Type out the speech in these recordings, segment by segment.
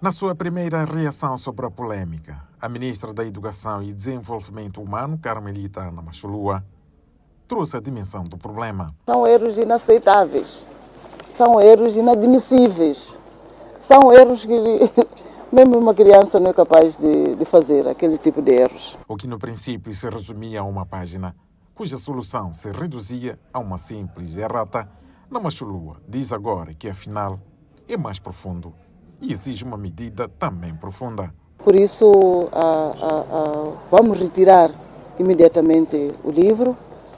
Na sua primeira reação sobre a polêmica, a ministra da Educação e Desenvolvimento Humano, Carmelita Namachulua, trouxe a dimensão do problema. São erros inaceitáveis, são erros inadmissíveis, são erros que mesmo uma criança não é capaz de, de fazer aquele tipo de erros. O que no princípio se resumia a uma página, cuja solução se reduzia a uma simples errata, Namachulua diz agora que afinal é mais profundo e exige uma medida também profunda. Por isso, vamos retirar imediatamente o livro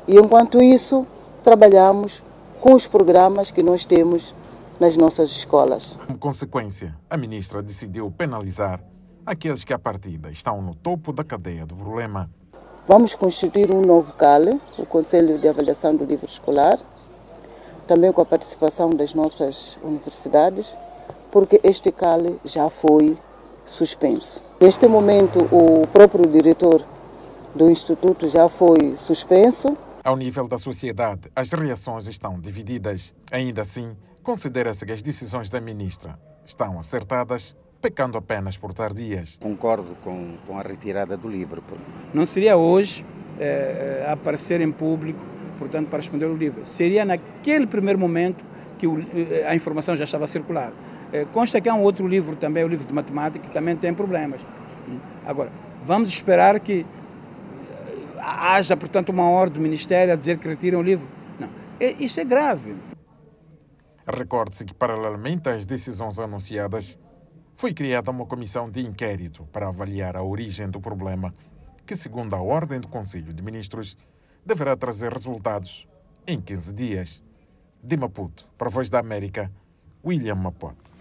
e, enquanto isso, trabalhamos com os programas que nós temos nas nossas escolas. Como consequência, a ministra decidiu penalizar aqueles que, à partida, estão no topo da cadeia do problema. Vamos constituir um novo CALE, o Conselho de Avaliação do Livro Escolar, também com a participação das nossas universidades porque este CAL já foi suspenso. Neste momento, o próprio diretor do Instituto já foi suspenso. Ao nível da sociedade, as reações estão divididas. Ainda assim, considera-se que as decisões da ministra estão acertadas, pecando apenas por tardias. Concordo com, com a retirada do livro. Não seria hoje é, aparecer em público, portanto, para responder o livro. Seria naquele primeiro momento que o, eh, a informação já estava a circular. É, consta que há um outro livro também, o livro de matemática, que também tem problemas. Agora, vamos esperar que eh, haja, portanto, uma ordem do Ministério a dizer que retiram o livro. Não, é, isso é grave. Recorde-se que, paralelamente às decisões anunciadas, foi criada uma comissão de inquérito para avaliar a origem do problema, que, segundo a ordem do Conselho de Ministros, deverá trazer resultados em 15 dias. De Maputo, para a Voz da América, William Mapote.